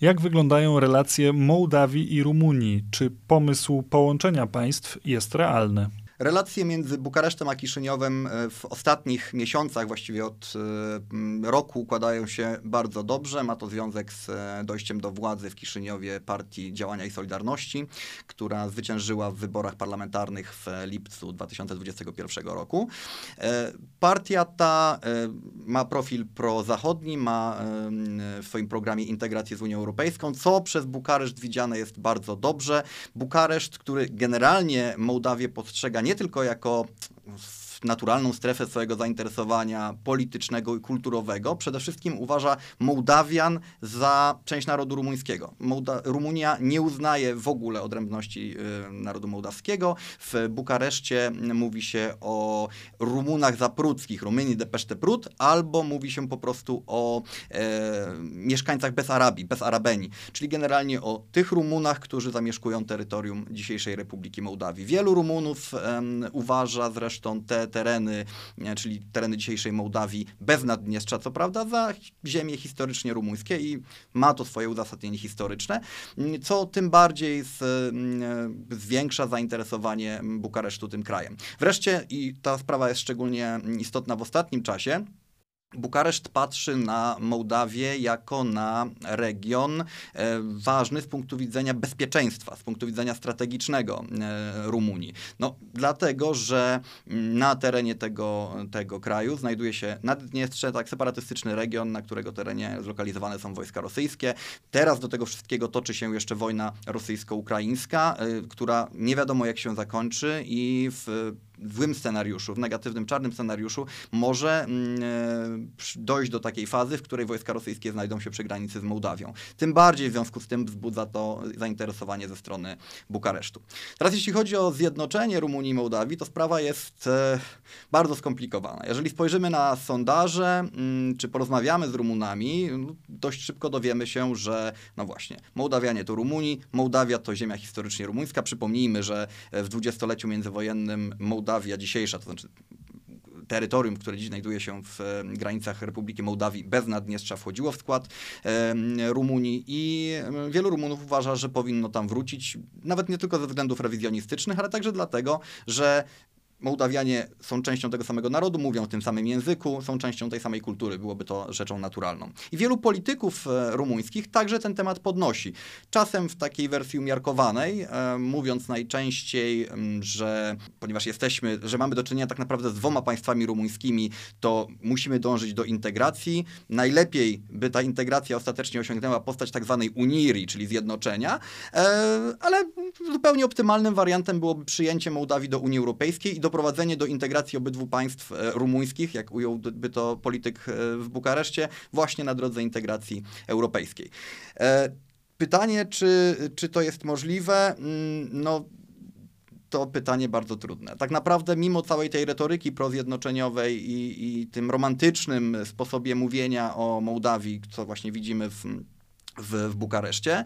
Jak wyglądają relacje Mołdawii i Rumunii? Czy pomysł połączenia państw jest realny? Relacje między Bukaresztem a Kiszyniowem e, w ostatnich miesiącach, właściwie od e, roku, układają się bardzo dobrze. Ma to związek z e, dojściem do władzy w Kiszyniowie Partii Działania i Solidarności, która zwyciężyła w wyborach parlamentarnych w lipcu 2021 roku. Partia ta ma profil prozachodni, ma w swoim programie integrację z Unią Europejską, co przez Bukareszt widziane jest bardzo dobrze. Bukareszt, który generalnie Mołdawię postrzega nie tylko jako naturalną strefę swojego zainteresowania politycznego i kulturowego, przede wszystkim uważa Mołdawian za część narodu rumuńskiego. Mołda Rumunia nie uznaje w ogóle odrębności y, narodu mołdawskiego. W Bukareszcie mówi się o Rumunach zapruckich, Rumynii de Peszte Prut, albo mówi się po prostu o e, mieszkańcach bez Arabii, bez Arabenii, czyli generalnie o tych Rumunach, którzy zamieszkują terytorium dzisiejszej Republiki Mołdawii. Wielu Rumunów e, uważa zresztą te tereny, czyli tereny dzisiejszej Mołdawii bez Naddniestrza, co prawda, za ziemie historycznie rumuńskie i ma to swoje uzasadnienie historyczne, co tym bardziej z, zwiększa zainteresowanie Bukaresztu tym krajem. Wreszcie, i ta sprawa jest szczególnie istotna w ostatnim czasie, Bukareszt patrzy na Mołdawię jako na region e, ważny z punktu widzenia bezpieczeństwa, z punktu widzenia strategicznego e, Rumunii. No, dlatego, że na terenie tego, tego kraju znajduje się Naddniestrze, tak separatystyczny region, na którego terenie zlokalizowane są wojska rosyjskie. Teraz do tego wszystkiego toczy się jeszcze wojna rosyjsko-ukraińska, e, która nie wiadomo jak się zakończy i w złym scenariuszu, w negatywnym, czarnym scenariuszu może mm, e, dojść do takiej fazy, w której wojska rosyjskie znajdą się przy granicy z Mołdawią. Tym bardziej w związku z tym wzbudza to zainteresowanie ze strony Bukaresztu. Teraz jeśli chodzi o zjednoczenie Rumunii i Mołdawii, to sprawa jest e, bardzo skomplikowana. Jeżeli spojrzymy na sondaże, mm, czy porozmawiamy z Rumunami, no, dość szybko dowiemy się, że no właśnie, Mołdawianie to Rumuni, Mołdawia to ziemia historycznie rumuńska. Przypomnijmy, że w dwudziestoleciu międzywojennym Mołdawia Mołdawia dzisiejsza, to znaczy terytorium, które dziś znajduje się w granicach Republiki Mołdawii bez Naddniestrza wchodziło w skład Rumunii i wielu Rumunów uważa, że powinno tam wrócić, nawet nie tylko ze względów rewizjonistycznych, ale także dlatego, że Mołdawianie są częścią tego samego narodu, mówią w tym samym języku, są częścią tej samej kultury, byłoby to rzeczą naturalną. I wielu polityków e, rumuńskich także ten temat podnosi. Czasem w takiej wersji umiarkowanej, e, mówiąc najczęściej, że ponieważ jesteśmy, że mamy do czynienia tak naprawdę z dwoma państwami rumuńskimi, to musimy dążyć do integracji. Najlepiej, by ta integracja ostatecznie osiągnęła postać tak zwanej uniri, czyli zjednoczenia, e, ale zupełnie optymalnym wariantem byłoby przyjęcie Mołdawii do Unii Europejskiej i doprowadzenie do integracji obydwu państw e, rumuńskich, jak ująłby to polityk e, w Bukareszcie, właśnie na drodze integracji europejskiej. E, pytanie, czy, czy to jest możliwe? Mm, no, to pytanie bardzo trudne. Tak naprawdę, mimo całej tej retoryki prozjednoczeniowej i, i tym romantycznym sposobie mówienia o Mołdawii, co właśnie widzimy w, w, w Bukareszcie,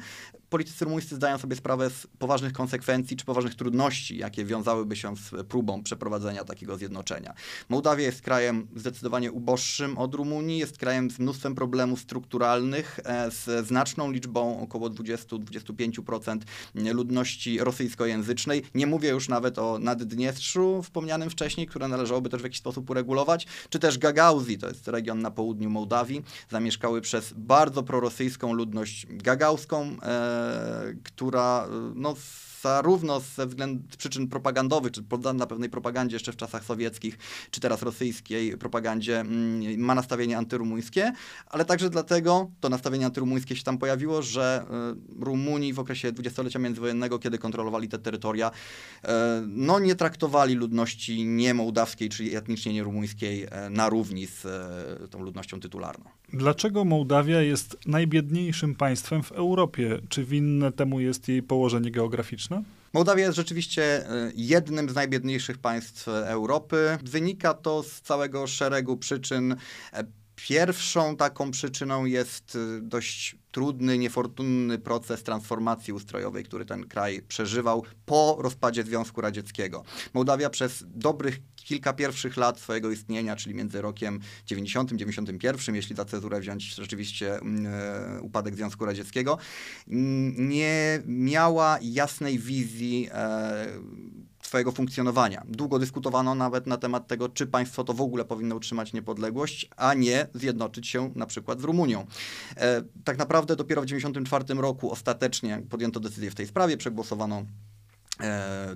politycy rumuńscy zdają sobie sprawę z poważnych konsekwencji czy poważnych trudności, jakie wiązałyby się z próbą przeprowadzenia takiego zjednoczenia. Mołdawia jest krajem zdecydowanie uboższym od Rumunii, jest krajem z mnóstwem problemów strukturalnych, e, z znaczną liczbą, około 20-25% ludności rosyjskojęzycznej. Nie mówię już nawet o Naddniestrzu wspomnianym wcześniej, które należałoby też w jakiś sposób uregulować, czy też Gagauzji, to jest region na południu Mołdawii, zamieszkały przez bardzo prorosyjską ludność gagauską, e, która no, zarówno ze względu przyczyn propagandowych, czy poddana pewnej propagandzie jeszcze w czasach sowieckich, czy teraz rosyjskiej propagandzie, mm, ma nastawienie antyrumuńskie, ale także dlatego to nastawienie antyrumuńskie się tam pojawiło, że y, Rumuni w okresie dwudziestolecia międzywojennego, kiedy kontrolowali te terytoria, y, no nie traktowali ludności niemołdawskiej, czyli etnicznie nierumuńskiej y, na równi z tą ludnością tytularną. Dlaczego Mołdawia jest najbiedniejszym państwem w Europie? Czy winne temu jest jej położenie geograficzne? Mołdawia jest rzeczywiście e, jednym z najbiedniejszych państw Europy. Wynika to z całego szeregu przyczyn. E, pierwszą taką przyczyną jest e, dość trudny, niefortunny proces transformacji ustrojowej, który ten kraj przeżywał po rozpadzie Związku Radzieckiego. Mołdawia przez dobrych kilka pierwszych lat swojego istnienia, czyli między rokiem 90 91, jeśli za cezurę wziąć rzeczywiście mm, e, upadek Związku Radzieckiego, mm, nie miała jasnej wizji e, swojego funkcjonowania. Długo dyskutowano nawet na temat tego, czy państwo to w ogóle powinno utrzymać niepodległość, a nie zjednoczyć się na przykład z Rumunią. E, tak naprawdę dopiero w 1994 roku ostatecznie podjęto decyzję w tej sprawie, przegłosowano e,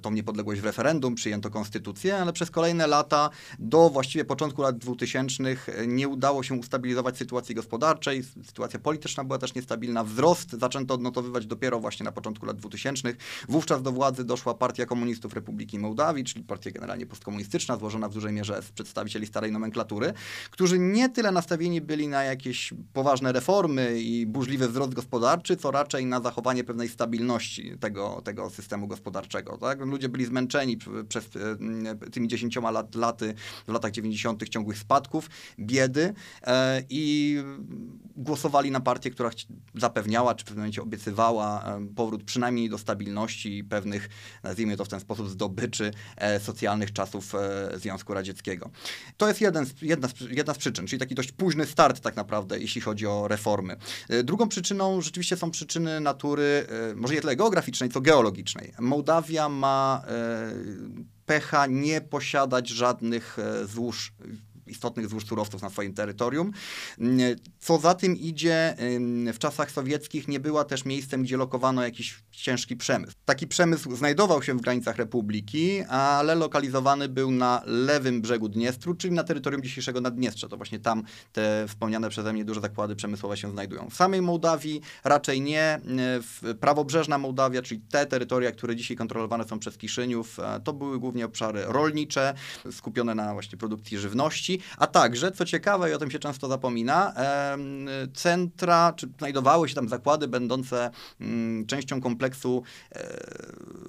tą niepodległość w referendum, przyjęto konstytucję, ale przez kolejne lata, do właściwie początku lat 2000, nie udało się ustabilizować sytuacji gospodarczej. Sytuacja polityczna była też niestabilna. Wzrost zaczęto odnotowywać dopiero właśnie na początku lat 2000. Wówczas do władzy doszła Partia Komunistów Republiki Mołdawii, czyli partia generalnie postkomunistyczna, złożona w dużej mierze z przedstawicieli starej nomenklatury, którzy nie tyle nastawieni byli na jakieś poważne reformy i burzliwy wzrost gospodarczy, co raczej na zachowanie pewnej stabilności tego, tego systemu gospodarczego tak? Ludzie byli zmęczeni przez e, tymi dziesięcioma lat, laty w latach 90. ciągłych spadków, biedy e, i głosowali na partię, która zapewniała, czy w pewnym momencie obiecywała e, powrót przynajmniej do stabilności i pewnych, nazwijmy to w ten sposób, zdobyczy socjalnych czasów Związku Radzieckiego. To jest jeden, jedna, jedna z przyczyn, czyli taki dość późny start tak naprawdę, jeśli chodzi o reformy. Drugą przyczyną rzeczywiście są przyczyny natury, może nie tyle geograficznej, co geologicznej. Mołdawia Mołdawia ma e, pecha nie posiadać żadnych e, złóż istotnych złóż surowców na swoim terytorium. Co za tym idzie, w czasach sowieckich nie była też miejscem, gdzie lokowano jakiś ciężki przemysł. Taki przemysł znajdował się w granicach republiki, ale lokalizowany był na lewym brzegu Dniestru, czyli na terytorium dzisiejszego Naddniestrza. To właśnie tam te wspomniane przeze mnie duże zakłady przemysłowe się znajdują. W samej Mołdawii raczej nie. W prawobrzeżna Mołdawia, czyli te terytoria, które dzisiaj kontrolowane są przez Kiszyniów, e, to były głównie obszary rolnicze, skupione na właśnie produkcji żywności a także, co ciekawe i o tym się często zapomina, centra, czy znajdowały się tam zakłady będące mm, częścią kompleksu e,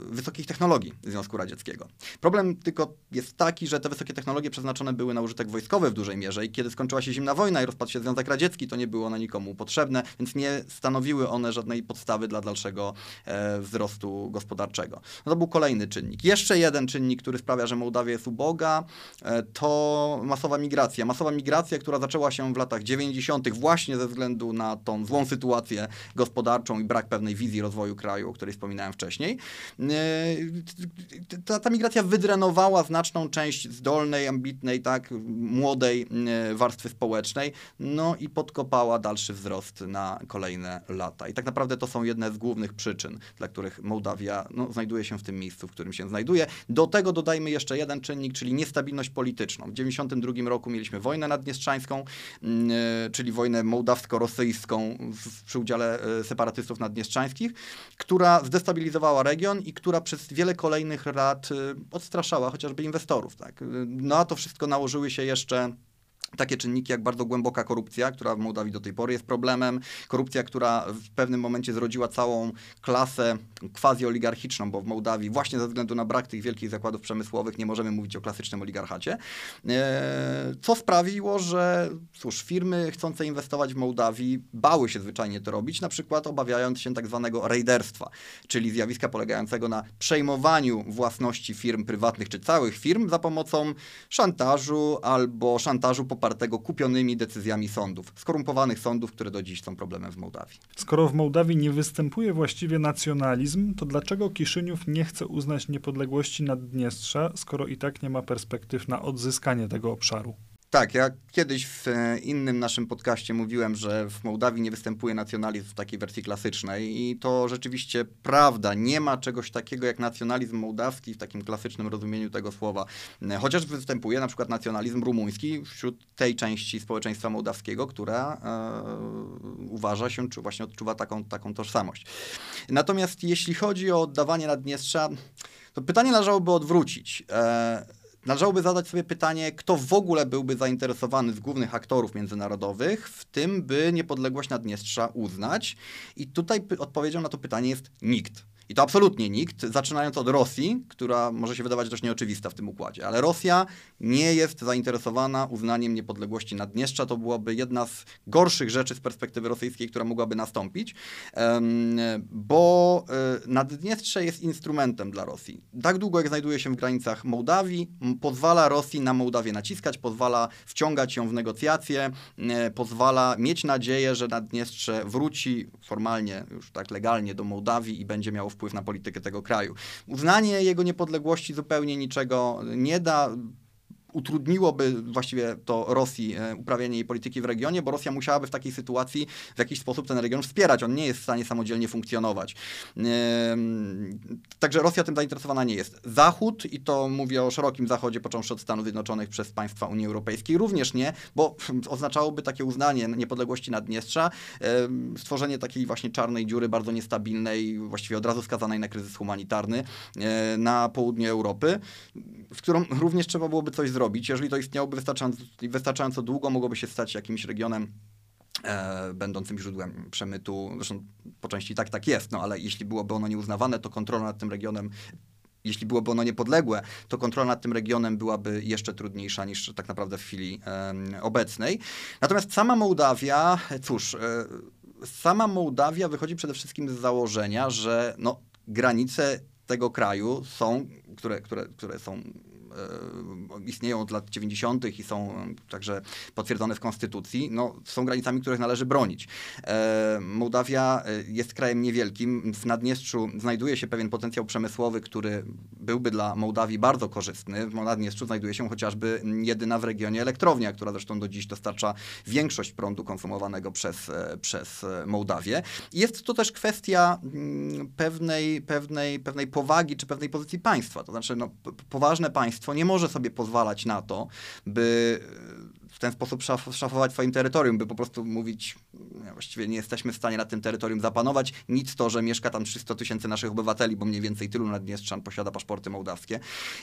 wysokich technologii Związku Radzieckiego. Problem tylko jest taki, że te wysokie technologie przeznaczone były na użytek wojskowy w dużej mierze i kiedy skończyła się zimna wojna i rozpadł się Związek Radziecki, to nie było one nikomu potrzebne, więc nie stanowiły one żadnej podstawy dla dalszego e, wzrostu gospodarczego. No to był kolejny czynnik. Jeszcze jeden czynnik, który sprawia, że Mołdawia jest uboga, e, to masowa migracja. Masowa migracja, która zaczęła się w latach 90. właśnie ze względu na tą złą sytuację gospodarczą i brak pewnej wizji rozwoju kraju, o której wspominałem wcześniej. E, ta, ta migracja wydrenowała znaczną część zdolnej, ambitnej, tak, młodej e, warstwy społecznej, no i podkopała dalszy wzrost na kolejne lata. I tak naprawdę to są jedne z głównych przyczyn, dla których Mołdawia no, znajduje się w tym miejscu, w którym się znajduje. Do tego dodajmy jeszcze jeden czynnik, czyli niestabilność polityczną. W 1992 roku mieliśmy wojnę naddniestrzańską, mm, e, czyli wojnę mołdawsko-rosyjską przy udziale separatystów naddniestrzańskich, która zdestabilizowała region i która przez wiele kolejnych lat y, odstraszała chociażby inwestorów. Tak? Na to wszystko nałożyły się jeszcze takie czynniki jak bardzo głęboka korupcja, która w Mołdawii do tej pory jest problemem. Korupcja, która w pewnym momencie zrodziła całą klasę quasi-oligarchiczną, bo w Mołdawii właśnie ze względu na brak tych wielkich zakładów przemysłowych nie możemy mówić o klasycznym oligarchacie. E, co sprawiło, że cóż, firmy chcące inwestować w Mołdawii bały się zwyczajnie to robić, na przykład obawiając się tak zwanego rejderstwa, czyli zjawiska polegającego na przejmowaniu własności firm prywatnych czy całych firm za pomocą szantażu albo szantażu po popartego kupionymi decyzjami sądów, skorumpowanych sądów, które do dziś są problemem w Mołdawii. Skoro w Mołdawii nie występuje właściwie nacjonalizm, to dlaczego Kiszyniów nie chce uznać niepodległości Naddniestrza, skoro i tak nie ma perspektyw na odzyskanie tego obszaru? Tak, ja kiedyś w e, innym naszym podcaście mówiłem, że w Mołdawii nie występuje nacjonalizm w takiej wersji klasycznej i to rzeczywiście prawda. Nie ma czegoś takiego jak nacjonalizm mołdawski w takim klasycznym rozumieniu tego słowa. E, chociaż występuje na przykład nacjonalizm rumuński wśród tej części społeczeństwa mołdawskiego, która e, uważa się, czy właśnie odczuwa taką, taką tożsamość. Natomiast jeśli chodzi o oddawanie Naddniestrza, to pytanie należałoby odwrócić. E, Należałoby zadać sobie pytanie, kto w ogóle byłby zainteresowany z głównych aktorów międzynarodowych w tym, by niepodległość Naddniestrza uznać. I tutaj odpowiedzią na to pytanie jest nikt. I to absolutnie nikt, zaczynając od Rosji, która może się wydawać dość nieoczywista w tym układzie, ale Rosja nie jest zainteresowana uznaniem niepodległości Naddniestrza. To byłaby jedna z gorszych rzeczy z perspektywy rosyjskiej, która mogłaby nastąpić, bo e, Naddniestrze jest instrumentem dla Rosji. Tak długo jak znajduje się w granicach Mołdawii, pozwala Rosji na Mołdawię naciskać, pozwala wciągać ją w negocjacje, e, pozwala mieć nadzieję, że Naddniestrze wróci formalnie, już tak legalnie do Mołdawii i będzie miało wpływ na politykę tego kraju. Uznanie jego niepodległości zupełnie niczego nie da utrudniłoby właściwie to Rosji e, uprawianie jej polityki w regionie, bo Rosja musiałaby w takiej sytuacji w jakiś sposób ten region wspierać. On nie jest w stanie samodzielnie funkcjonować. Także Rosja tym zainteresowana nie jest. Zachód, i to mówię o szerokim Zachodzie, począwszy od Stanów Zjednoczonych przez państwa Unii Europejskiej, również nie, bo oznaczałoby takie uznanie niepodległości Naddniestrza, stworzenie takiej właśnie czarnej dziury, bardzo niestabilnej, właściwie od razu skazanej na kryzys humanitarny e, na południe Europy, z którą również trzeba byłoby coś zrobić zrobić. Jeżeli to istniałoby wystarczająco, wystarczająco długo, mogłoby się stać jakimś regionem e, będącym źródłem przemytu. Zresztą po części tak, tak jest, no ale jeśli byłoby ono nieuznawane, to kontrola nad tym regionem jeśli byłoby ono niepodległe, to kontrola nad tym regionem byłaby jeszcze trudniejsza niż tak naprawdę w chwili e, obecnej. Natomiast sama Mołdawia, cóż, e, sama Mołdawia wychodzi przede wszystkim z założenia, że no, granice tego kraju są, które, które, które są istnieją od lat 90. i są także potwierdzone w konstytucji, no, są granicami, których należy bronić. E, Mołdawia e, jest krajem niewielkim. W Naddniestrzu znajduje się pewien potencjał przemysłowy, który byłby dla Mołdawii bardzo korzystny. W Naddniestrzu znajduje się chociażby jedyna w regionie elektrownia, która zresztą do dziś dostarcza większość prądu konsumowanego przez, przez Mołdawię. Jest to też kwestia mm, pewnej, pewnej, pewnej powagi czy pewnej pozycji państwa. To znaczy, no, poważne państwo państwo nie może sobie pozwalać na to, by e, w ten sposób szaf szafować swoim terytorium, by po prostu mówić, właściwie nie jesteśmy w stanie na tym terytorium zapanować, nic to, że mieszka tam 300 tysięcy naszych obywateli, bo mniej więcej tylu Naddniestrzan posiada paszporty mołdawskie.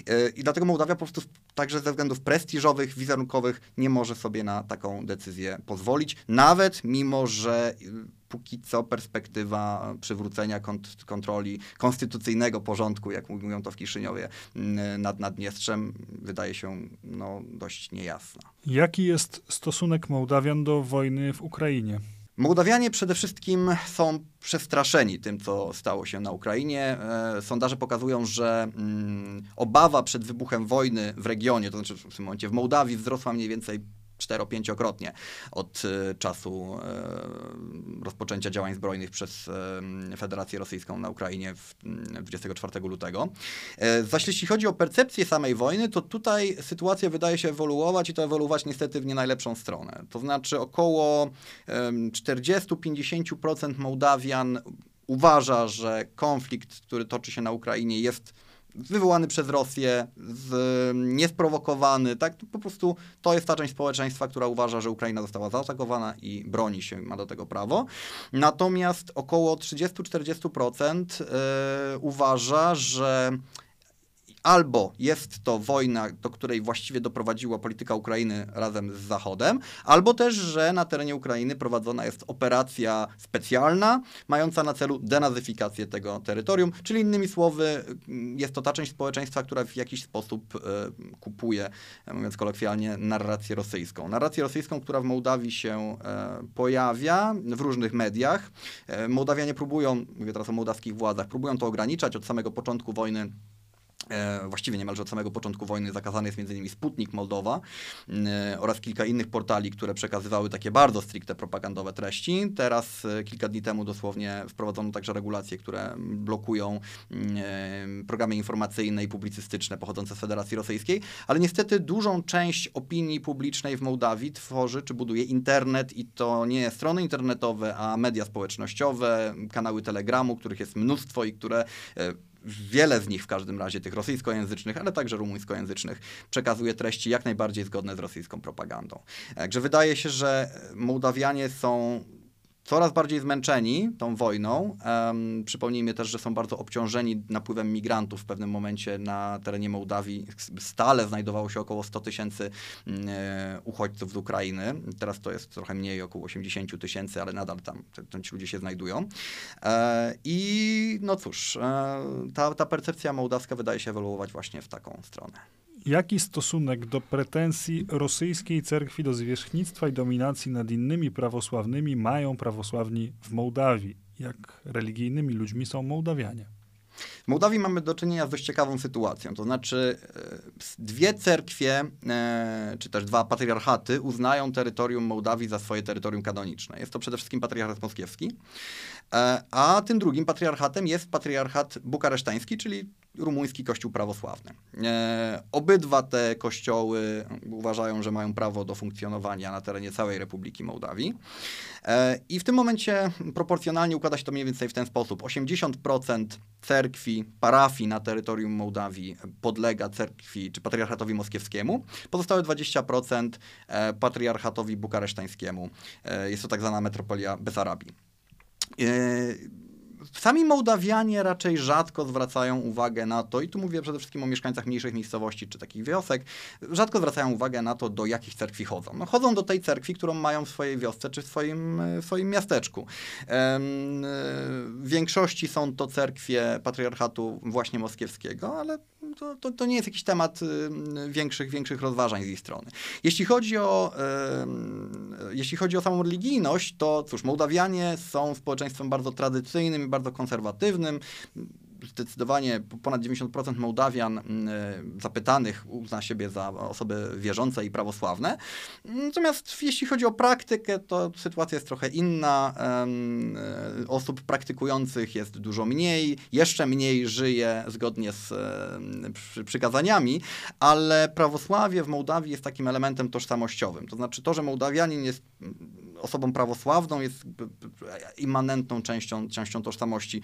E, I dlatego Mołdawia po prostu także ze względów prestiżowych, wizerunkowych nie może sobie na taką decyzję pozwolić, nawet mimo, że póki co perspektywa przywrócenia kont kontroli konstytucyjnego porządku, jak mówią to w Kiszyniowie, nad Naddniestrzem, wydaje się no, dość niejasna. Jaki jest stosunek Mołdawian do wojny w Ukrainie? Mołdawianie przede wszystkim są przestraszeni tym, co stało się na Ukrainie. E, sondaże pokazują, że mm, obawa przed wybuchem wojny w regionie, to znaczy w tym momencie w Mołdawii, wzrosła mniej więcej cztero-pięciokrotnie od e, czasu e, rozpoczęcia działań zbrojnych przez e, Federację Rosyjską na Ukrainie w 24 lutego. Zaś jeśli chodzi o percepcję samej wojny, to tutaj sytuacja wydaje się ewoluować i to ewoluować niestety w nie najlepszą stronę. To znaczy około 40-50% Mołdawian uważa, że konflikt, który toczy się na Ukrainie jest wywołany przez Rosję, z, niesprowokowany, tak? Po prostu to jest ta część społeczeństwa, która uważa, że Ukraina została zaatakowana i broni się, ma do tego prawo. Natomiast około 30-40% yy, e, uważa, że albo jest to wojna, do której właściwie doprowadziła polityka Ukrainy razem z Zachodem, albo też, że na terenie Ukrainy prowadzona jest operacja specjalna, mająca na celu denazyfikację tego terytorium, czyli innymi słowy, jest to ta część społeczeństwa, która w jakiś sposób e, kupuje, mówiąc kolokwialnie, narrację rosyjską. Narrację rosyjską, która w Mołdawii się e, pojawia w różnych mediach. E, Mołdawianie próbują, mówię teraz o mołdawskich władzach, próbują to ograniczać od samego początku wojny E, właściwie niemalże od samego początku wojny zakazany jest m.in. Sputnik Moldowa e, oraz kilka innych portali, które przekazywały takie bardzo stricte propagandowe treści. Teraz e, kilka dni temu dosłownie wprowadzono także regulacje, które blokują programy informacyjne i publicystyczne pochodzące z Federacji Rosyjskiej, ale niestety dużą część opinii publicznej w Mołdawii tworzy czy buduje internet i to nie strony internetowe, a media społecznościowe, kanały Telegramu, których jest mnóstwo i które wiele z nich w każdym razie, tych rosyjskojęzycznych, ale także rumuńskojęzycznych, przekazuje treści jak najbardziej zgodne z rosyjską propagandą. Także wydaje się, że Mołdawianie są coraz bardziej zmęczeni tą wojną. Um, przypomnijmy też, że są bardzo obciążeni napływem migrantów. W pewnym momencie na terenie Mołdawii stale znajdowało się około 100 tysięcy e, uchodźców z Ukrainy. Teraz to jest trochę mniej, około 80 tysięcy, ale nadal tam te, ci ludzie się znajdują. E, I no cóż, e, ta, ta percepcja mołdawska wydaje się ewoluować właśnie w taką stronę. Jaki stosunek do pretensji rosyjskiej cerkwi do zwierzchnictwa i dominacji nad innymi prawosławnymi mają prawosławni w Mołdawii? Jak religijnymi ludźmi są Mołdawianie? W Mołdawii mamy do czynienia z dość ciekawą sytuacją. To znaczy, e, dwie cerkwie, e, czy też dwa patriarchaty uznają terytorium Mołdawii za swoje terytorium kanoniczne. Jest to przede wszystkim patriarchat moskiewski, e, a tym drugim patriarchatem jest patriarchat bukaresztański, czyli rumuński kościół prawosławny. E, obydwa te kościoły uważają, że mają prawo do funkcjonowania na terenie całej Republiki Mołdawii. E, I w tym momencie proporcjonalnie układa się to mniej więcej w ten sposób. 80% cerkwi, parafii na terytorium Mołdawii podlega cerkwi czy patriarchatowi moskiewskiemu. Pozostałe 20% e, patriarchatowi bukaresztańskiemu. E, jest to tak zwana metropolia Besarabii. E, Sami Mołdawianie raczej rzadko zwracają uwagę na to, i tu mówię przede wszystkim o mieszkańcach mniejszych miejscowości czy takich wiosek, rzadko zwracają uwagę na to, do jakich cerkwi chodzą. No, chodzą do tej cerkwi, którą mają w swojej wiosce czy w swoim, w swoim miasteczku. W większości są to cerkwie patriarchatu właśnie moskiewskiego, ale to, to, to, nie jest jakiś temat większych, większych rozważań z ich strony. Jeśli chodzi o, jeśli chodzi o samą religijność, to cóż, Mołdawianie są społeczeństwem bardzo tradycyjnym bardzo konserwatywnym zdecydowanie ponad 90% Mołdawian mm, e, zapytanych uzna siebie za osoby wierzące i prawosławne. Natomiast jeśli chodzi o praktykę, to sytuacja jest trochę inna. E, osób praktykujących jest dużo mniej, jeszcze mniej żyje zgodnie z przykazaniami, ale prawosławie w Mołdawii jest takim elementem tożsamościowym. To znaczy to, że Mołdawianin jest osobą prawosławną, jest immanentną częścią, częścią tożsamości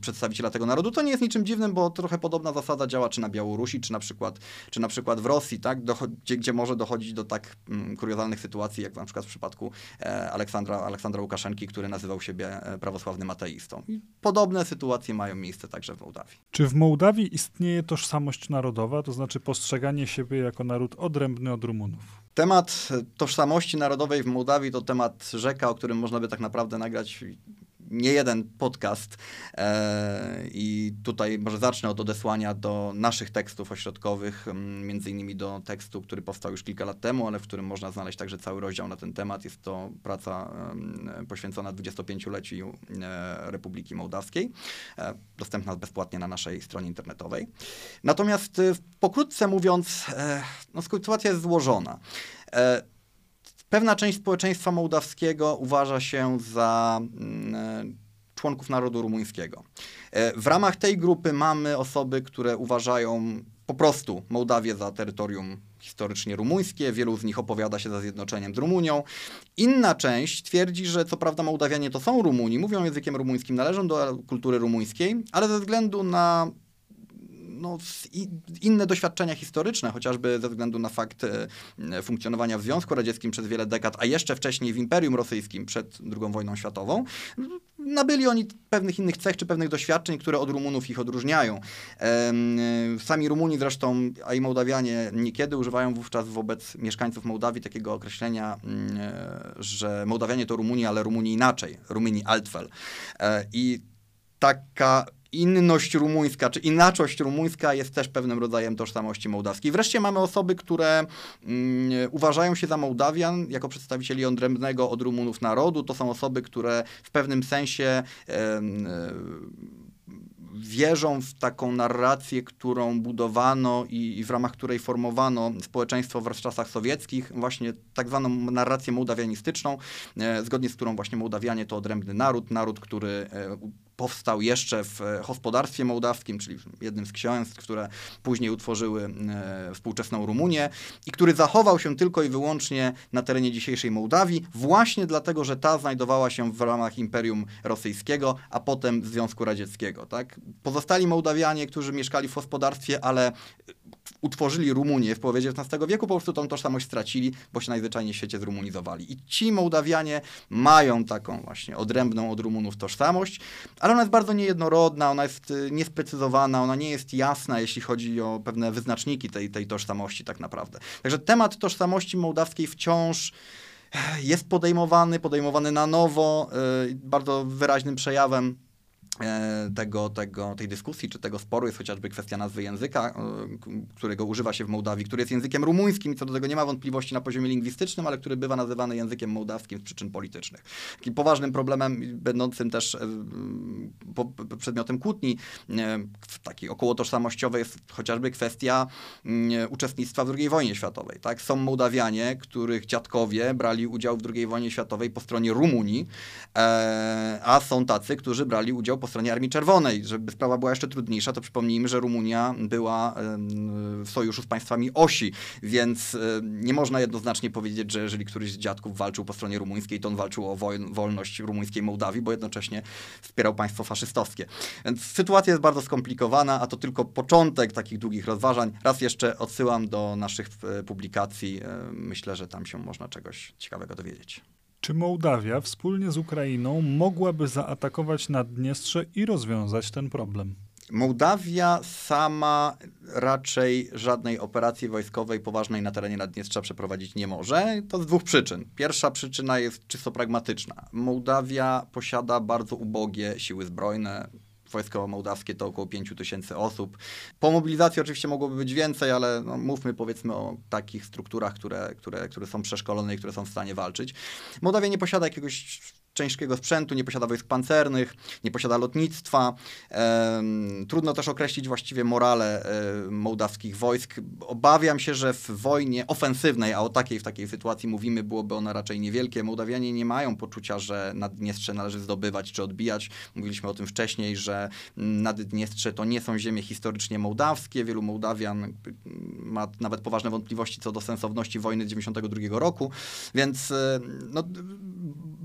przedstawiciela tego narodu. To nie jest niczym dziwnym, bo trochę podobna zasada działa czy na Białorusi, czy na przykład, czy na przykład w Rosji, tak? gdzie, gdzie może dochodzić do tak mm, kuriozalnych sytuacji, jak na przykład w przypadku e, Aleksandra, Aleksandra Łukaszenki, który nazywał siebie e, prawosławnym ateistą. Podobne sytuacje mają miejsce także w Mołdawii. Czy w Mołdawii istnieje tożsamość narodowa, to znaczy postrzeganie siebie jako naród odrębny od Rumunów? Temat tożsamości narodowej w Mołdawii to temat rzeka, o którym można by tak naprawdę nagrać nie jeden podcast e, i tutaj może zacznę od odesłania do naszych tekstów ośrodkowych, między innymi do tekstu, który powstał już kilka lat temu, ale w którym można znaleźć także cały rozdział na ten temat. Jest to praca poświęcona 25-leciu e, Republiki Mołdawskiej, e, dostępna bezpłatnie na naszej stronie internetowej. Natomiast pokrótce mówiąc, no, sytuacja jest złożona. Pewna część społeczeństwa mołdawskiego uważa się za mm, e, członków narodu rumuńskiego. E, w ramach tej grupy mamy osoby, które uważają po prostu Mołdawię za terytorium historycznie rumuńskie, wielu z nich opowiada się za zjednoczeniem z Rumunią. Inna część twierdzi, że co prawda Mołdawianie to są Rumuni, mówią językiem rumuńskim, należą do kultury rumuńskiej, ale ze względu na no, inne doświadczenia historyczne, chociażby ze względu na fakt e, funkcjonowania w Związku Radzieckim przez wiele dekad, a jeszcze wcześniej w Imperium Rosyjskim przed II wojną światową, nabyli oni pewnych innych cech czy pewnych doświadczeń, które od Rumunów ich odróżniają. Sami Rumuni zresztą, a i Mołdawianie niekiedy używają wówczas wobec mieszkańców Mołdawii takiego określenia, mm, e, że Mołdawianie to Rumuni, ale Rumuni inaczej, Rumini Altfel. E, I taka inność rumuńska, czy inaczość rumuńska jest też pewnym rodzajem tożsamości mołdawskiej. Wreszcie mamy osoby, które mm, uważają się za Mołdawian jako przedstawicieli odrębnego od Rumunów narodu. To są osoby, które w pewnym sensie wierzą w taką narrację, którą budowano i, i, w ramach której formowano społeczeństwo w czasach sowieckich, właśnie tak zwaną narrację mołdawianistyczną, e, zgodnie z którą właśnie Mołdawianie to odrębny naród, naród, który e, powstał jeszcze w e, gospodarstwie mołdawskim, czyli jednym z księstw, które później utworzyły e, współczesną Rumunię i który zachował się tylko i wyłącznie na terenie dzisiejszej Mołdawii, właśnie dlatego, że ta znajdowała się w ramach Imperium Rosyjskiego, a potem Związku Radzieckiego. Tak? Pozostali Mołdawianie, którzy mieszkali w gospodarstwie, ale utworzyli Rumunię w połowie XIX wieku, po prostu tą tożsamość stracili, bo się najzwyczajniej w świecie zrumunizowali. I ci Mołdawianie mają taką właśnie odrębną od Rumunów tożsamość, ale ona jest bardzo niejednorodna, ona jest y, niesprecyzowana, ona nie jest jasna, jeśli chodzi o pewne wyznaczniki tej, tej tożsamości tak naprawdę. Także temat tożsamości mołdawskiej wciąż jest podejmowany, podejmowany na nowo, y, bardzo wyraźnym przejawem E, tego, tego, tej dyskusji czy tego sporu jest chociażby kwestia nazwy języka, e, którego używa się w Mołdawii, który jest językiem rumuńskim i co do tego nie ma wątpliwości na poziomie lingwistycznym, ale który bywa nazywany językiem mołdawskim z przyczyn politycznych. Takim poważnym problemem, będącym też e, przedmiotem kłótni takiej około tożsamościowej jest chociażby kwestia uczestnictwa w II wojnie światowej. Tak? Są Mołdawianie, których dziadkowie brali udział w II wojnie światowej po stronie Rumunii, a są tacy, którzy brali udział po stronie Armii Czerwonej. Żeby sprawa była jeszcze trudniejsza, to przypomnijmy, że Rumunia była w sojuszu z państwami osi, więc nie można jednoznacznie powiedzieć, że jeżeli któryś z dziadków walczył po stronie rumuńskiej, to on walczył o wolność rumuńskiej Mołdawii, bo jednocześnie wspierał państwo faszystowskie. Więc sytuacja jest bardzo skomplikowana, a to tylko początek takich długich rozważań. Raz jeszcze odsyłam do naszych e, publikacji. E, myślę, że tam się można czegoś ciekawego dowiedzieć. Czy Mołdawia wspólnie z Ukrainą mogłaby zaatakować Naddniestrze i rozwiązać ten problem? Mołdawia sama raczej żadnej operacji wojskowej poważnej na terenie Naddniestrza przeprowadzić nie może. To z dwóch przyczyn. Pierwsza przyczyna jest czysto pragmatyczna. Mołdawia posiada bardzo ubogie siły zbrojne, Wojsko mołdawskie to około 5 tysięcy osób. Po mobilizacji oczywiście mogłoby być więcej, ale no, mówmy powiedzmy o takich strukturach, które, które, które są przeszkolone i które są w stanie walczyć. Mołdawia nie posiada jakiegoś ciężkiego sprzętu, nie posiada wojsk pancernych, nie posiada lotnictwa. trudno też określić właściwie morale e, mołdawskich wojsk. Obawiam się, że w wojnie ofensywnej, a o takiej w takiej sytuacji mówimy, byłoby ona raczej niewielkie. Mołdawianie nie mają poczucia, że Naddniestrze należy zdobywać czy odbijać. Mówiliśmy o tym wcześniej, że Naddniestrze to nie są ziemie historycznie mołdawskie. Wielu Mołdawian ma nawet poważne wątpliwości co do sensowności wojny 92 roku, więc e, no,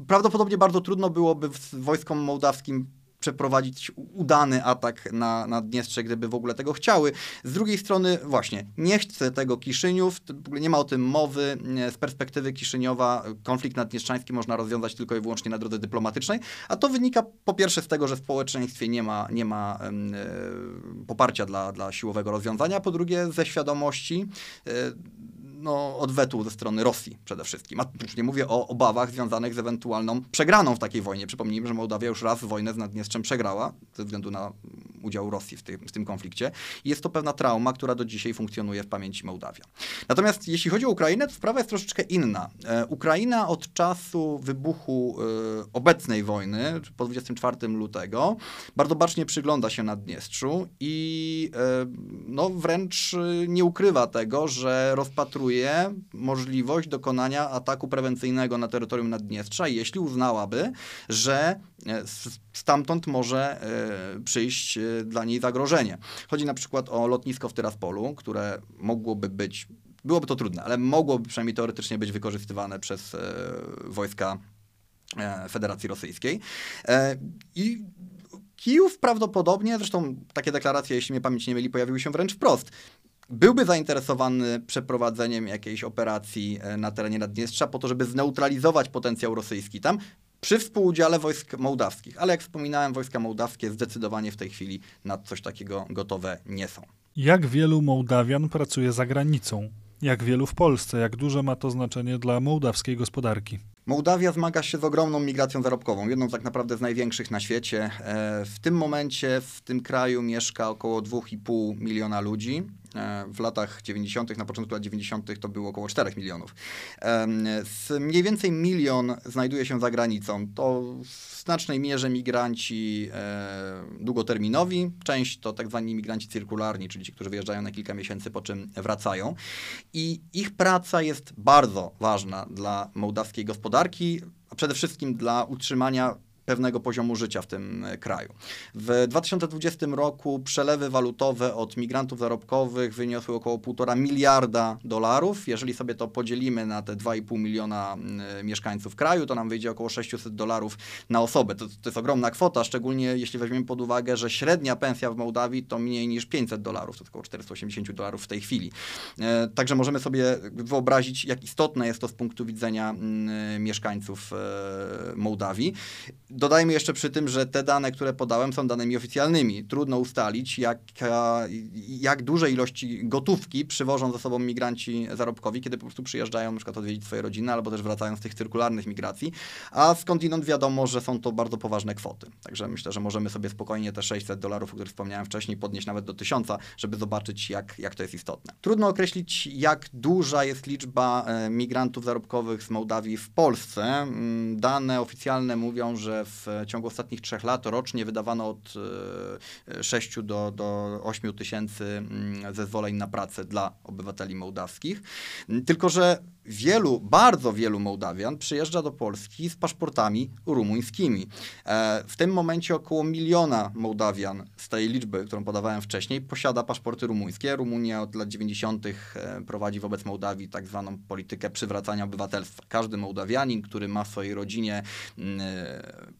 prawdopodobnie bardzo trudno byłoby wojskom mołdawskim przeprowadzić udany atak na, na Dniestrze, gdyby w ogóle tego chciały. Z drugiej strony, właśnie, nie chce tego Kiszyniów, nie ma o tym mowy. Z perspektywy Kiszyniowa konflikt naddniestrzański można rozwiązać tylko i wyłącznie na drodze dyplomatycznej, a to wynika po pierwsze z tego, że w społeczeństwie nie ma, nie ma e, poparcia dla, dla siłowego rozwiązania, po drugie ze świadomości e, no, odwetu ze strony Rosji przede wszystkim. A już nie mówię o obawach związanych z ewentualną przegraną w takiej wojnie. Przypomnijmy, że Mołdawia już raz wojnę z Naddniestrzem przegrała ze względu na udział Rosji w tym, w tym konflikcie. I jest to pewna trauma, która do dzisiaj funkcjonuje w pamięci Mołdawia. Natomiast jeśli chodzi o Ukrainę, to sprawa jest troszeczkę inna. E, Ukraina od czasu wybuchu e, obecnej wojny, po 24 lutego, bardzo bacznie przygląda się Naddniestrzu i e, no, wręcz nie ukrywa tego, że rozpatruje możliwość dokonania ataku prewencyjnego na terytorium Naddniestrza, jeśli uznałaby, że stamtąd może przyjść dla niej zagrożenie. Chodzi na przykład o lotnisko w Tyraspolu, które mogłoby być, byłoby to trudne, ale mogłoby przynajmniej teoretycznie być wykorzystywane przez e, wojska e, Federacji Rosyjskiej. E, I Kijów prawdopodobnie, zresztą takie deklaracje, jeśli mnie pamięć nie myli, pojawiły się wręcz wprost, byłby zainteresowany przeprowadzeniem jakiejś operacji na terenie Naddniestrza po to, żeby zneutralizować potencjał rosyjski tam, przy współudziale wojsk mołdawskich. Ale jak wspominałem, wojska mołdawskie zdecydowanie w tej chwili na coś takiego gotowe nie są. Jak wielu Mołdawian pracuje za granicą? Jak wielu w Polsce? Jak duże ma to znaczenie dla mołdawskiej gospodarki? Mołdawia zmaga się z ogromną migracją zarobkową, jedną tak naprawdę z największych na świecie. E, w tym momencie w tym kraju mieszka około 2,5 miliona ludzi. E, w latach 90., na początku lat 90. to było około 4 milionów. Z mniej więcej milion znajduje się za granicą. To w znacznej mierze migranci e, długoterminowi, część to tak zwani migranci cyrkularni, czyli ci, którzy wyjeżdżają na kilka miesięcy, po czym wracają. I ich praca jest bardzo ważna dla mołdawskiej gospodarki, a przede wszystkim dla utrzymania pewnego poziomu życia w tym kraju. W 2020 roku przelewy walutowe od migrantów zarobkowych wyniosły około 1,5 miliarda dolarów. Jeżeli sobie to podzielimy na te 2,5 miliona mieszkańców kraju, to nam wyjdzie około 600 dolarów na osobę. To, to jest ogromna kwota, szczególnie jeśli weźmiemy pod uwagę, że średnia pensja w Mołdawii to mniej niż 500 dolarów, to około 480 dolarów w tej chwili. E, także możemy sobie wyobrazić, jak istotne jest to z punktu widzenia mm, mieszkańców e, Mołdawii. Dodajmy jeszcze przy tym, że te dane, które podałem, są danymi oficjalnymi. Trudno ustalić, jak, jak duże ilości gotówki przywożą ze sobą migranci zarobkowi, kiedy po prostu przyjeżdżają na przykład odwiedzić swoje rodziny, albo też wracają z tych cyrkularnych migracji, a skądinąd wiadomo, że są to bardzo poważne kwoty. Także myślę, że możemy sobie spokojnie te 600 dolarów, o których wspomniałem wcześniej, podnieść nawet do 1000, żeby zobaczyć, jak, jak to jest istotne. Trudno określić, jak duża jest liczba e, migrantów zarobkowych z Mołdawii w Polsce. Mm, dane oficjalne mówią, że w ciągu ostatnich trzech lat rocznie wydawano od 6 e, do, do 8 tysięcy mm, zezwoleń na pracę dla obywateli mołdawskich. Tylko, że wielu, bardzo wielu Mołdawian przyjeżdża do Polski z paszportami rumuńskimi. E, w tym momencie około miliona Mołdawian z tej liczby, którą podawałem wcześniej, posiada paszporty rumuńskie. Rumunia od lat 90. E, prowadzi wobec Mołdawii tak zwaną politykę przywracania obywatelstwa. Każdy Mołdawianin, który ma w swojej rodzinie mm, e,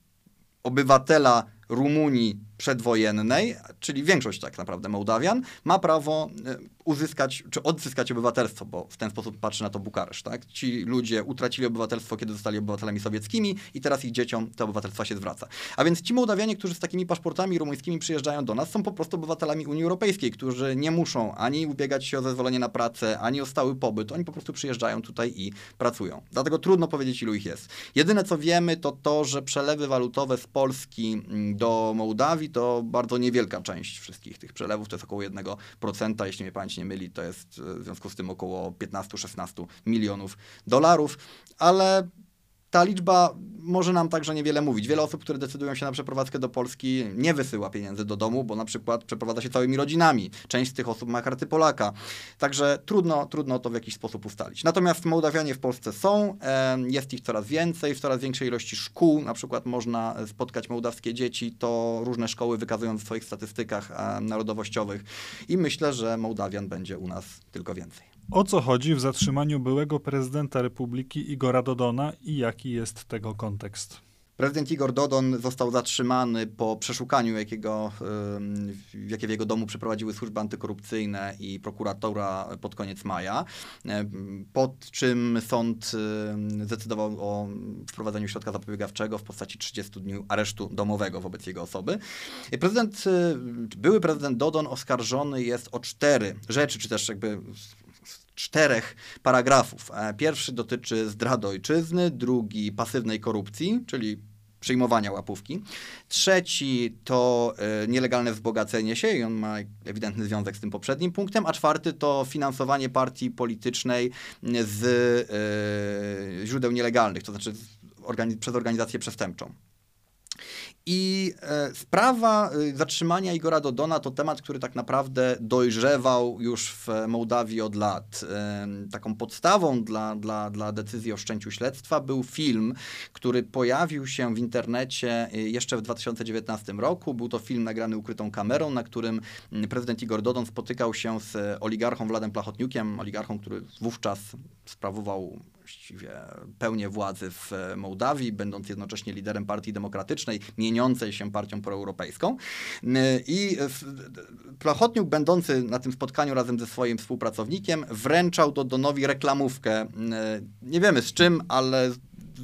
obywatela Rumunii przedwojennej, czyli większość tak naprawdę Mołdawian, ma prawo e, uzyskać, czy odzyskać obywatelstwo, bo w ten sposób patrzy na to Bukareszt. Tak? Ci ludzie utracili obywatelstwo, kiedy zostali obywatelami sowieckimi i teraz ich dzieciom te obywatelstwa się zwraca. A więc ci Mołdawianie, którzy z takimi paszportami rumuńskimi przyjeżdżają do nas, są po prostu obywatelami Unii Europejskiej, którzy nie muszą ani ubiegać się o zezwolenie na pracę, ani o stały pobyt. Oni po prostu przyjeżdżają tutaj i pracują. Dlatego trudno powiedzieć, ilu ich jest. Jedyne, co wiemy, to to, że przelewy walutowe z Polski mm, do Mołdawii to bardzo niewielka część wszystkich tych przelewów, to jest około 1%, jeśli mnie pamięć nie myli, to jest e, w związku z tym około 15-16 milionów dolarów, ale ta liczba może nam także niewiele mówić. Wiele osób, które decydują się na przeprowadzkę do Polski, nie wysyła pieniędzy do domu, bo na przykład przeprowadza się całymi rodzinami. Część z tych osób ma karty Polaka. Także trudno, trudno to w jakiś sposób ustalić. Natomiast Mołdawianie w Polsce są, jest ich coraz więcej, w coraz większej ilości szkół. Na przykład można spotkać mołdawskie dzieci, to różne szkoły wykazują w swoich statystykach narodowościowych i myślę, że Mołdawian będzie u nas tylko więcej. O co chodzi w zatrzymaniu byłego prezydenta Republiki Igora Dodona i jaki jest tego kontekst? Prezydent Igor Dodon został zatrzymany po przeszukaniu, jakiego, jakie w jego domu przeprowadziły służby antykorupcyjne i prokuratura pod koniec maja, pod czym sąd zdecydował o wprowadzeniu środka zapobiegawczego w postaci 30 dni aresztu domowego wobec jego osoby. Prezydent, były prezydent Dodon oskarżony jest o cztery rzeczy, czy też jakby czterech paragrafów. E, pierwszy dotyczy zdrady ojczyzny, drugi pasywnej korupcji, czyli przyjmowania łapówki. Trzeci to y, nielegalne wzbogacenie się i on ma ewidentny związek z tym poprzednim punktem, a czwarty to finansowanie partii politycznej z y, źródeł nielegalnych, to znaczy organiz przez organizację przestępczą. I e, sprawa e, zatrzymania Igora Dodona to temat, który tak naprawdę dojrzewał już w Mołdawii od lat. E, taką podstawą dla, dla, dla decyzji o wszczęciu śledztwa był film, który pojawił się w internecie jeszcze w 2019 roku. Był to film nagrany ukrytą kamerą, na którym prezydent Igor Dodon spotykał się z oligarchą Wladem Plachotniukiem, oligarchą, który wówczas sprawował właściwie pełnię władzy w Mołdawii, będąc jednocześnie liderem Partii Demokratycznej, mieniącej się partią proeuropejską. I Plachotniuk, będący na tym spotkaniu razem ze swoim współpracownikiem, wręczał Dodonowi reklamówkę. Nie wiemy z czym, ale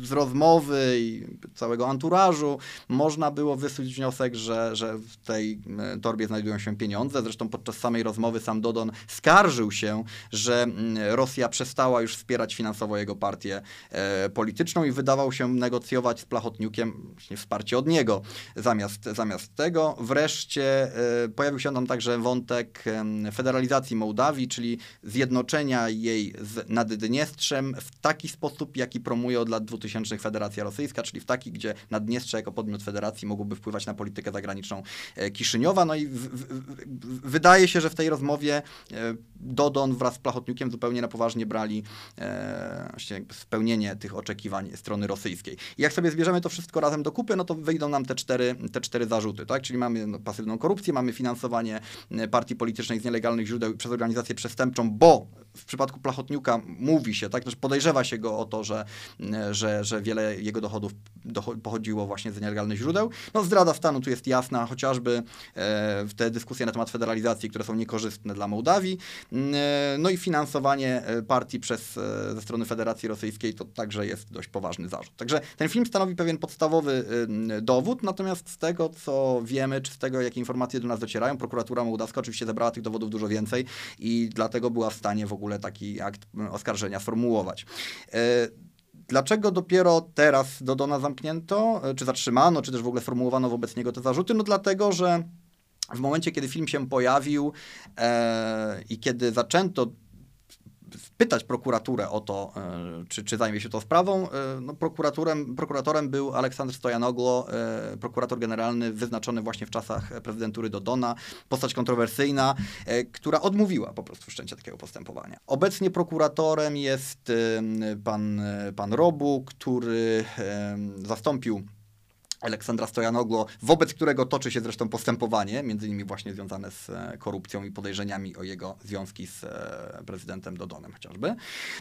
z rozmowy i całego anturażu można było wysłuć wniosek, że, że w tej e, torbie znajdują się pieniądze. Zresztą podczas samej rozmowy sam Dodon skarżył się, że mm, Rosja przestała już wspierać finansowo jego partię e, polityczną i wydawał się negocjować z Plachotniukiem wsparcie od niego zamiast, zamiast tego. Wreszcie e, pojawił się tam także wątek federalizacji Mołdawii, czyli zjednoczenia jej z Naddniestrzem w taki sposób, jaki promuje od lat 2000 2000 Federacja Rosyjska, czyli w taki, gdzie Naddniestrze jako podmiot federacji mogłoby wpływać na politykę zagraniczną Kiszyniowa. No i w, w, w, wydaje się, że w tej rozmowie Dodon wraz z Plachotniukiem zupełnie na poważnie brali właśnie spełnienie tych oczekiwań strony rosyjskiej. I jak sobie zbierzemy to wszystko razem do kupy, no to wyjdą nam te cztery, te cztery zarzuty, tak? Czyli mamy no, pasywną korupcję, mamy finansowanie partii politycznej z nielegalnych źródeł przez organizację przestępczą, bo w przypadku Plachotniuka mówi się, tak, że podejrzewa się go o to, że, że, że wiele jego dochodów pochodziło właśnie z nielegalnych źródeł. No zdrada stanu tu jest jasna, chociażby e, te dyskusje na temat federalizacji, które są niekorzystne dla Mołdawii. E, no i finansowanie e, partii przez, ze strony Federacji Rosyjskiej to także jest dość poważny zarzut. Także ten film stanowi pewien podstawowy dowód, natomiast z tego, co wiemy, czy z tego, jakie informacje do nas docierają, prokuratura mołdawska oczywiście zebrała tych dowodów dużo więcej i dlatego była w stanie w ogóle taki akt oskarżenia sformułować. Dlaczego dopiero teraz Dodona zamknięto, czy zatrzymano, czy też w ogóle sformułowano wobec niego te zarzuty? No dlatego, że w momencie, kiedy film się pojawił e, i kiedy zaczęto pytać prokuraturę o to, e, czy, czy zajmie się tą sprawą. E, no, prokuratorem, prokuratorem był Aleksandr Stojanoglo, e, prokurator generalny wyznaczony właśnie w czasach prezydentury Dodona, postać kontrowersyjna, która odmówiła po prostu wszczęcia takiego postępowania. Obecnie prokuratorem jest pan, pan Robu, który zastąpił Aleksandra Stojanoglo, wobec którego toczy się zresztą postępowanie, między innymi właśnie związane z e, korupcją i podejrzeniami o jego związki z e, prezydentem Dodonem chociażby.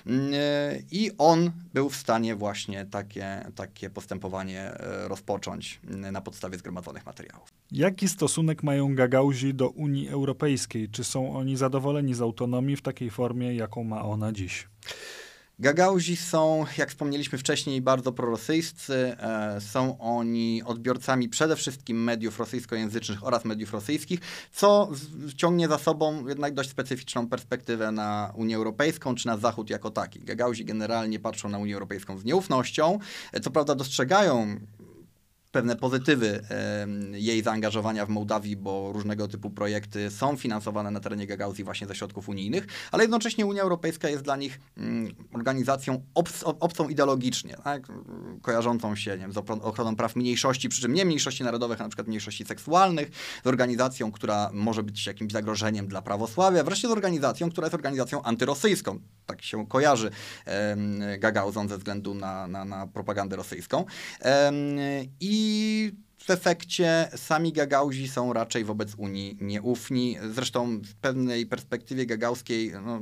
Mm, e, I on był w stanie właśnie takie, takie postępowanie rozpocząć mm, na podstawie zgromadzonych materiałów. Jaki stosunek mają Gagauzi do Unii Europejskiej? Czy są oni zadowoleni z autonomii w takiej formie, jaką ma ona dziś? Gagauzi są, jak wspomnieliśmy wcześniej, bardzo prorosyjscy. E, są oni odbiorcami przede wszystkim mediów rosyjskojęzycznych oraz mediów rosyjskich, co ciągnie za sobą jednak dość specyficzną perspektywę na Unię Europejską czy na Zachód jako taki. Gagauzi generalnie patrzą na Unię Europejską z nieufnością. E, co prawda dostrzegają pewne pozytywy jej zaangażowania w Mołdawii, bo różnego typu projekty są finansowane na terenie Gagauzji właśnie ze środków unijnych, ale jednocześnie Unia Europejska jest dla nich mm, organizacją obc obcą ideologicznie, tak? kojarzącą się nie wiem, z ochroną praw mniejszości, przy czym nie mniejszości narodowych, a na przykład mniejszości seksualnych, z organizacją, która może być jakimś zagrożeniem dla prawosławia, wreszcie z organizacją, która jest organizacją antyrosyjską. Tak się kojarzy Gagauzą ze względu na, na, na propagandę rosyjską. I i w efekcie sami Gagauzi są raczej wobec Unii nieufni. Zresztą w pewnej perspektywie gagauskiej no,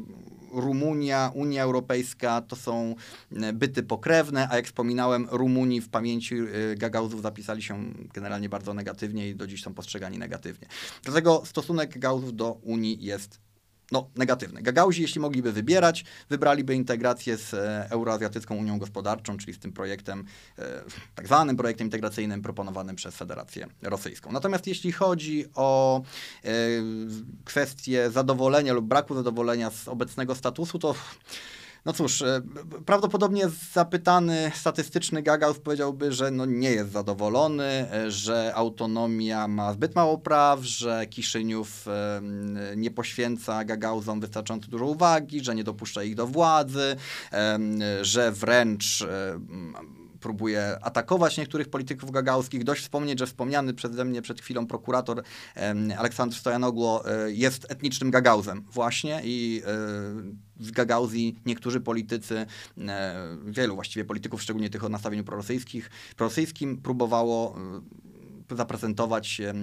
Rumunia, Unia Europejska to są e, byty pokrewne, a jak wspominałem, Rumuni w pamięci e, Gagauzów zapisali się generalnie bardzo negatywnie i do dziś są postrzegani negatywnie. Dlatego stosunek Gagauzów do Unii jest no, negatywne. Gagauzi, jeśli mogliby wybierać, wybraliby integrację z e, Euroazjatycką Unią Gospodarczą, czyli z tym projektem, e, tak zwanym projektem integracyjnym proponowanym przez Federację Rosyjską. Natomiast jeśli chodzi o e, kwestię zadowolenia lub braku zadowolenia z obecnego statusu, to no cóż, e, prawdopodobnie zapytany statystyczny Gagauz powiedziałby, że no nie jest zadowolony, e, że autonomia ma zbyt mało praw, że Kiszyniów nie poświęca Gagauzom wystarczająco dużo uwagi, że nie dopuszcza ich do władzy, że wręcz e, próbuje atakować niektórych polityków gagauskich. Dość wspomnieć, że wspomniany przeze mnie przed chwilą prokurator Aleksandr Stojanogło jest etnicznym Gagauzem właśnie i w Gagauzji niektórzy politycy, e, wielu właściwie polityków, szczególnie tych o nastawieniu prorosyjskich, prorosyjskim, próbowało zaprezentować e,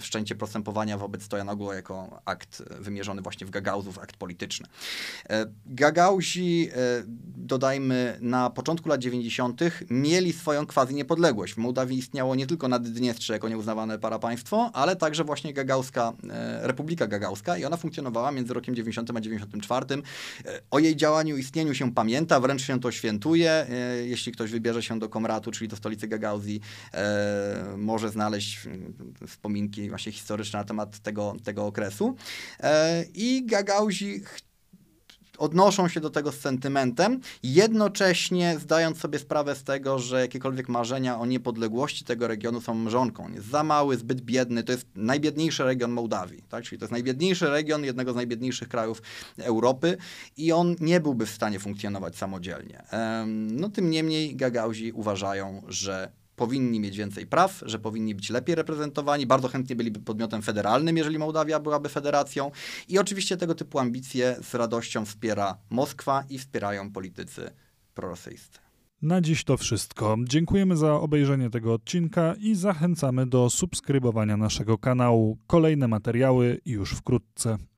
wszczęcie postępowania wobec Stojanogło jako akt wymierzony właśnie w Gagauzów, akt polityczny. E, Gagauzi, e, dodajmy, na początku lat 90. mieli swoją quasi niepodległość. W Mołdawii istniało nie tylko Naddniestrze jako nieuznawane parapaństwo, ale także właśnie Gagauska, Republika Gagauska i ona funkcjonowała między rokiem 90 a 94. O jej działaniu, istnieniu się pamięta, wręcz się to świętuje. Jeśli ktoś wybierze się do Komratu, czyli do stolicy Gagauzji, może może znaleźć mm, wspominki właśnie historyczne na temat tego, tego okresu. E, I Gagauzi odnoszą się do tego z sentymentem, jednocześnie zdając sobie sprawę z tego, że jakiekolwiek marzenia o niepodległości tego regionu są mrzonką. On jest za mały, zbyt biedny. To jest najbiedniejszy region Mołdawii, tak? czyli to jest najbiedniejszy region jednego z najbiedniejszych krajów Europy i on nie byłby w stanie funkcjonować samodzielnie. No tym niemniej Gagauzi uważają, że powinni mieć więcej praw, że powinni być lepiej reprezentowani, bardzo chętnie byliby podmiotem federalnym, jeżeli Mołdawia byłaby federacją. I oczywiście tego typu ambicje z radością wspiera Moskwa i wspierają politycy prorosyjscy. Na dziś to wszystko. Dziękujemy za obejrzenie tego odcinka i zachęcamy do subskrybowania naszego kanału. Kolejne materiały już wkrótce.